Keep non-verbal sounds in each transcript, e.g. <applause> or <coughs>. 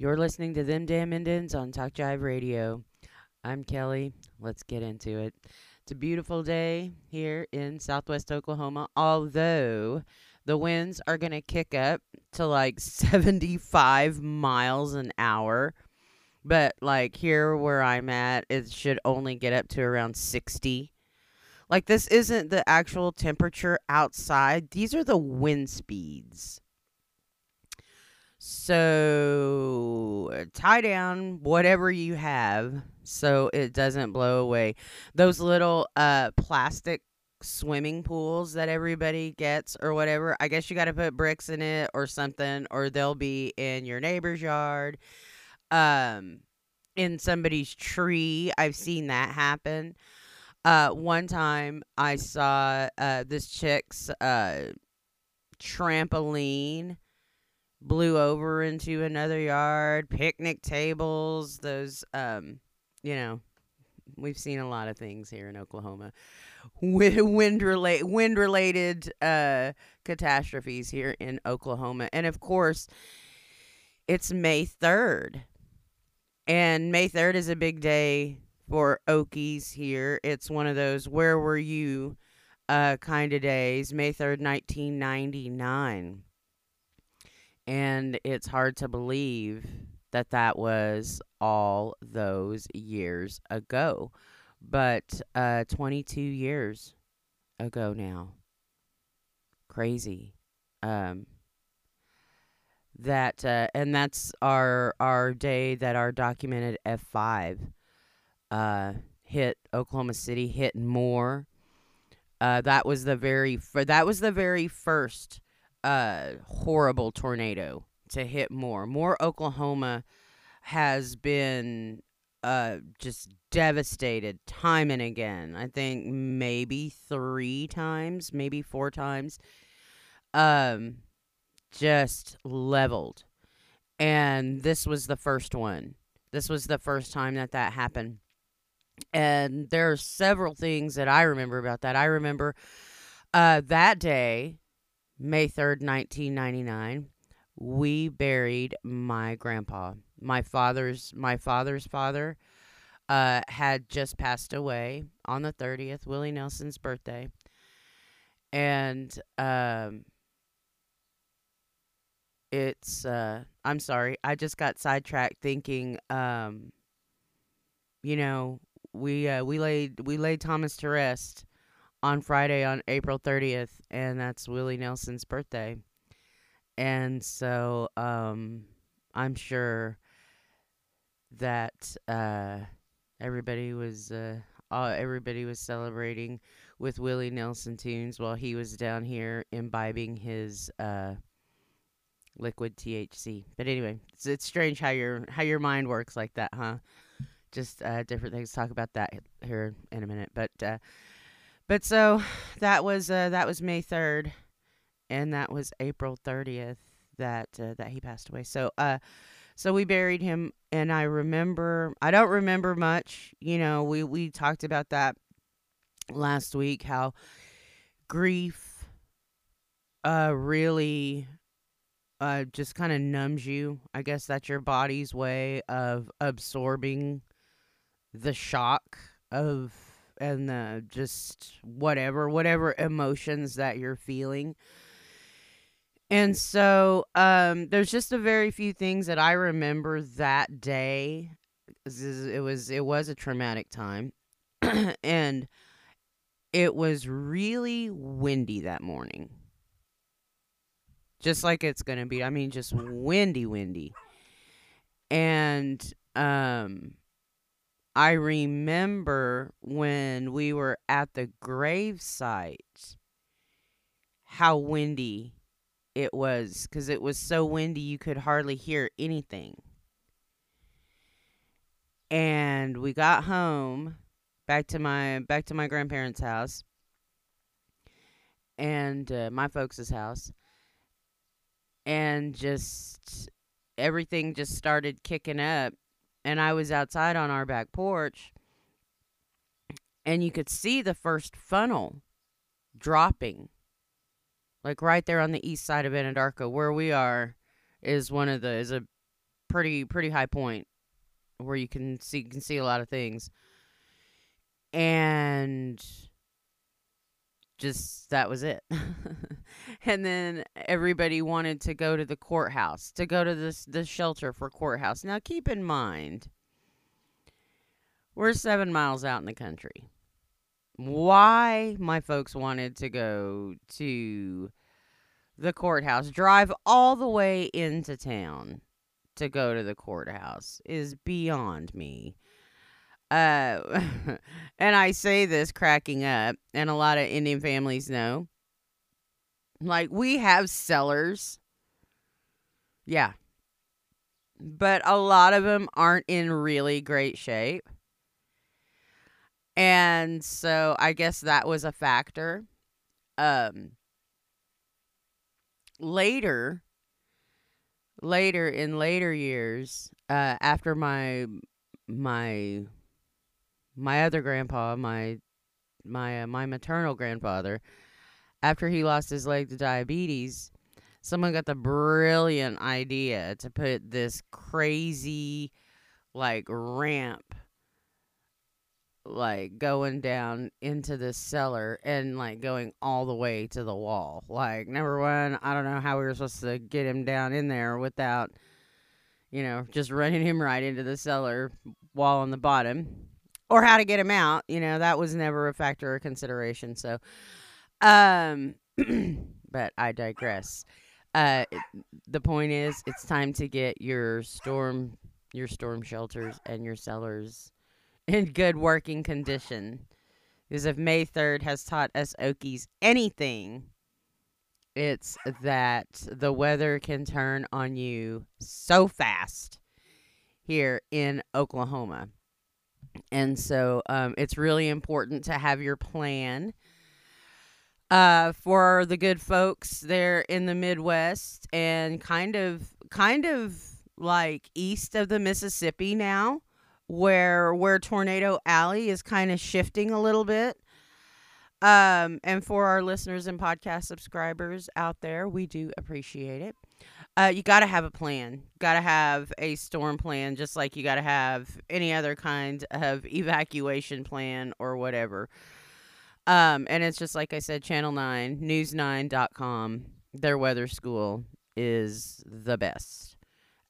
You're listening to Them Damn Indians on Talk Jive Radio. I'm Kelly. Let's get into it. It's a beautiful day here in southwest Oklahoma, although the winds are going to kick up to like <laughs> 75 miles an hour. But like here where I'm at, it should only get up to around 60. Like this isn't the actual temperature outside. These are the wind speeds. So tie down whatever you have so it doesn't blow away. Those little uh plastic swimming pools that everybody gets or whatever, I guess you got to put bricks in it or something or they'll be in your neighbor's yard. Um in somebody's tree. I've seen that happen. Uh one time I saw uh this chick's uh trampoline blew over into another yard, picnic tables, those um you know, we've seen a lot of things here in Oklahoma. Wind relate wind related uh catastrophes here in Oklahoma. And of course, it's May 3rd. And May 3rd is a big day for Okies here. It's one of those where were you uh kind of days. May 3rd, 1999 and it's hard to believe that that was all those years ago. But uh, 22 years ago now. Crazy. Um, that uh, and that's our our day that our documented F5 uh, hit Oklahoma City, hit Moore. Uh, that was the very fir- that was the very first uh, horrible tornado to hit Moore. Moore Oklahoma has been uh, just devastated time and again. I think maybe three times, maybe four times. Um, just leveled. And this was the first one. This was the first time that that happened. And there are several things that I remember about that. I remember uh, that day May 3rd, 1999, we buried my grandpa. My father's my father's father uh, had just passed away on the 30th, Willie Nelson's birthday. And um, it's uh, I'm sorry, I just got sidetracked thinking um, you know, we uh, we laid we laid Thomas to rest on Friday on April 30th, and that's Willie Nelson's birthday. And so um, I'm sure that uh, everybody was uh, uh, everybody was celebrating with Willie Nelson tunes while he was down here imbibing his uh, liquid THC. But anyway, it's, it's strange how your how your mind works like that, huh? Just uh, different things. Talk about that here in a minute, but. But so that was uh, that was May third, and that was April thirtieth that uh, that he passed away. So uh, so we buried him, and I remember I don't remember much. You know, we we talked about that last week. How grief uh really uh just kind of numbs you. I guess that's your body's way of absorbing the shock of and the just whatever whatever emotions that you're feeling. And so um there's just a very few things that i remember that day. It was it was a traumatic time. <clears throat> And it was really windy that morning. Just like it's gonna be i mean just windy windy. And um I remember when we were at the gravesite how windy it was because it was so windy you could hardly hear anything. And we got home back to my back to my grandparents' house and uh, my folks' house and just everything just started kicking up and I was outside on our back porch and you could see the first funnel dropping like right there on the east side of Anadarko where we are is one of the is a pretty pretty high point where you can see you can see a lot of things. And just that was it. <laughs> and then everybody wanted to go to the courthouse, to go to this the shelter for courthouse. Now keep in mind we're 7 miles out in the country. Why my folks wanted to go to the courthouse, drive all the way into town to go to the courthouse is beyond me. Uh, <laughs> and I say this cracking up, and a lot of Indian families know. Like, we have cellars. Yeah. But a lot of them aren't in really great shape. And so I guess that was a factor. Um, later, later in later years, uh, after my my my other grandpa, my my uh, my maternal grandfather, after he lost his leg to diabetes, someone got the brilliant idea to put this crazy like ramp like going down into this cellar and like going all the way to the wall. Like number one, I don't know how we were supposed to get him down in there without you know, just running him right into the cellar wall on the bottom or how to get him out. You know, that was never a factor or consideration. So, um, <clears throat> but I digress. Uh, the point is, it's time to get your storm, your storm shelters and your cellars in good working condition. Because if May 3rd has taught us Okies anything, it's that the weather can turn on you so fast here in Oklahoma. And so um, it's really important to have your plan. Uh, for the good folks there in the Midwest and kind of, kind of like east of the Mississippi now, where where Tornado Alley is kind of shifting a little bit. Um, and for our listeners and podcast subscribers out there, we do appreciate it. Uh, you got to have a plan. Got to have a storm plan, just like you got to have any other kind of <laughs> evacuation plan or whatever. Um, and it's just like I said, Channel 9, news9.com, their weather school is the best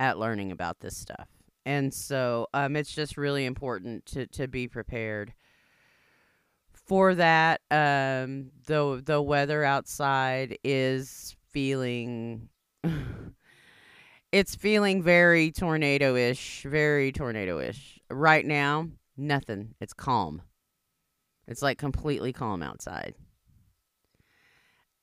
at learning about this stuff. And so um, it's just really important to, to be prepared for that. Um, the, the weather outside is feeling it's feeling very tornado-ish, very tornado-ish. Right now, nothing. It's calm. It's like completely calm outside.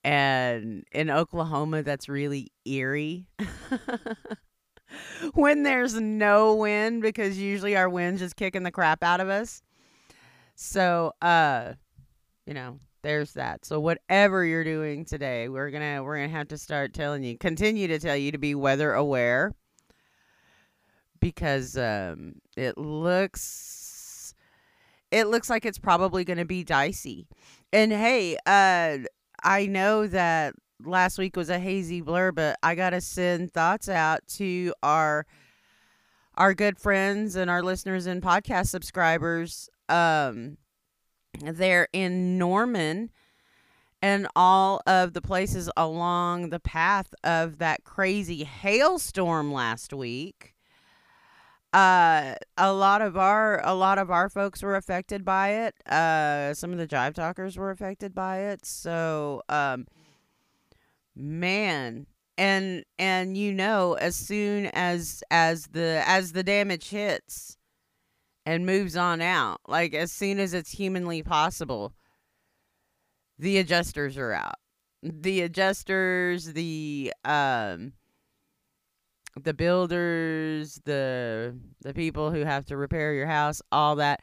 And in Oklahoma, that's really eerie. <laughs> when there's no wind because usually our wind's just kicking the crap out of us. So, uh, you know, there's that. So whatever you're doing today, we're gonna we're gonna have to start telling you, continue to tell you to be weather aware because um, it looks it looks like it's probably gonna be dicey. And hey, uh, I know that last week was a hazy blur, but I gotta send thoughts out to our our good friends and our listeners and podcast subscribers. Um, there in Norman and all of the places along the path of that crazy hailstorm last week. Uh, a lot of our a lot of our folks were affected by it. Uh, some of the jive talkers were affected by it. So, um, man, and and you know, as soon as as the as the damage hits, and moves on out. Like as soon as it's humanly possible, the adjusters are out. The adjusters, the um the builders, the the people who have to repair your house, all that.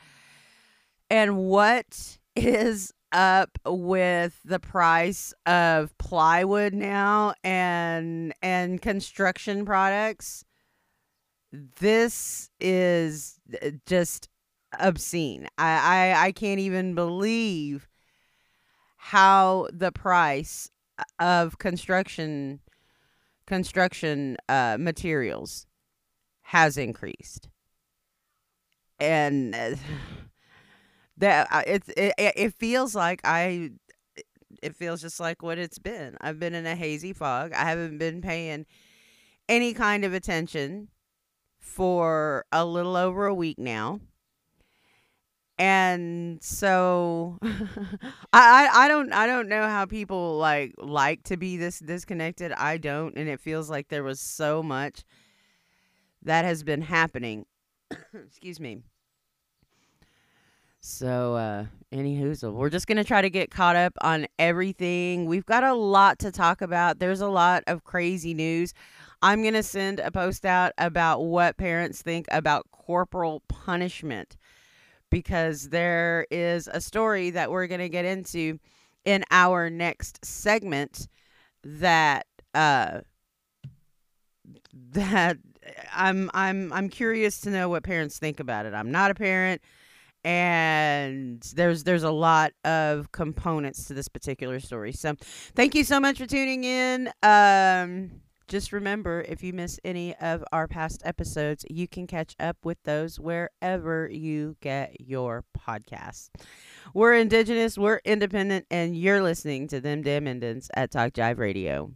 And what is up with the price of plywood now and and construction products? This is uh, just obscene. I, I, I can't even believe how the price uh, of construction construction uh, materials has increased. And uh, <sighs> that uh, it's it, it feels like I it feels just like what it's been. I've been in a hazy fog. I haven't been paying any kind of attention for a little over a week now. And so <laughs> I, I don't I don't know how people like like to be this disconnected. I don't and it feels like there was so much that has been happening. <coughs> Excuse me. So, uh, any hoozle, we're just gonna try to get caught up on everything. We've got a lot to talk about. There's a lot of crazy news. I'm gonna send a post out about what parents think about corporal punishment because there is a story that we're gonna get into in our next segment that uh that I'm I'm I'm curious to know what parents think about it. I'm not a parent and there's there's a lot of components to this particular story. So, thank you so much for tuning in. Um just remember if you miss any of our past episodes, you can catch up with those wherever you get your podcasts. We're indigenous, we're independent, and you're listening to them damn Indians at Talk Jive Radio.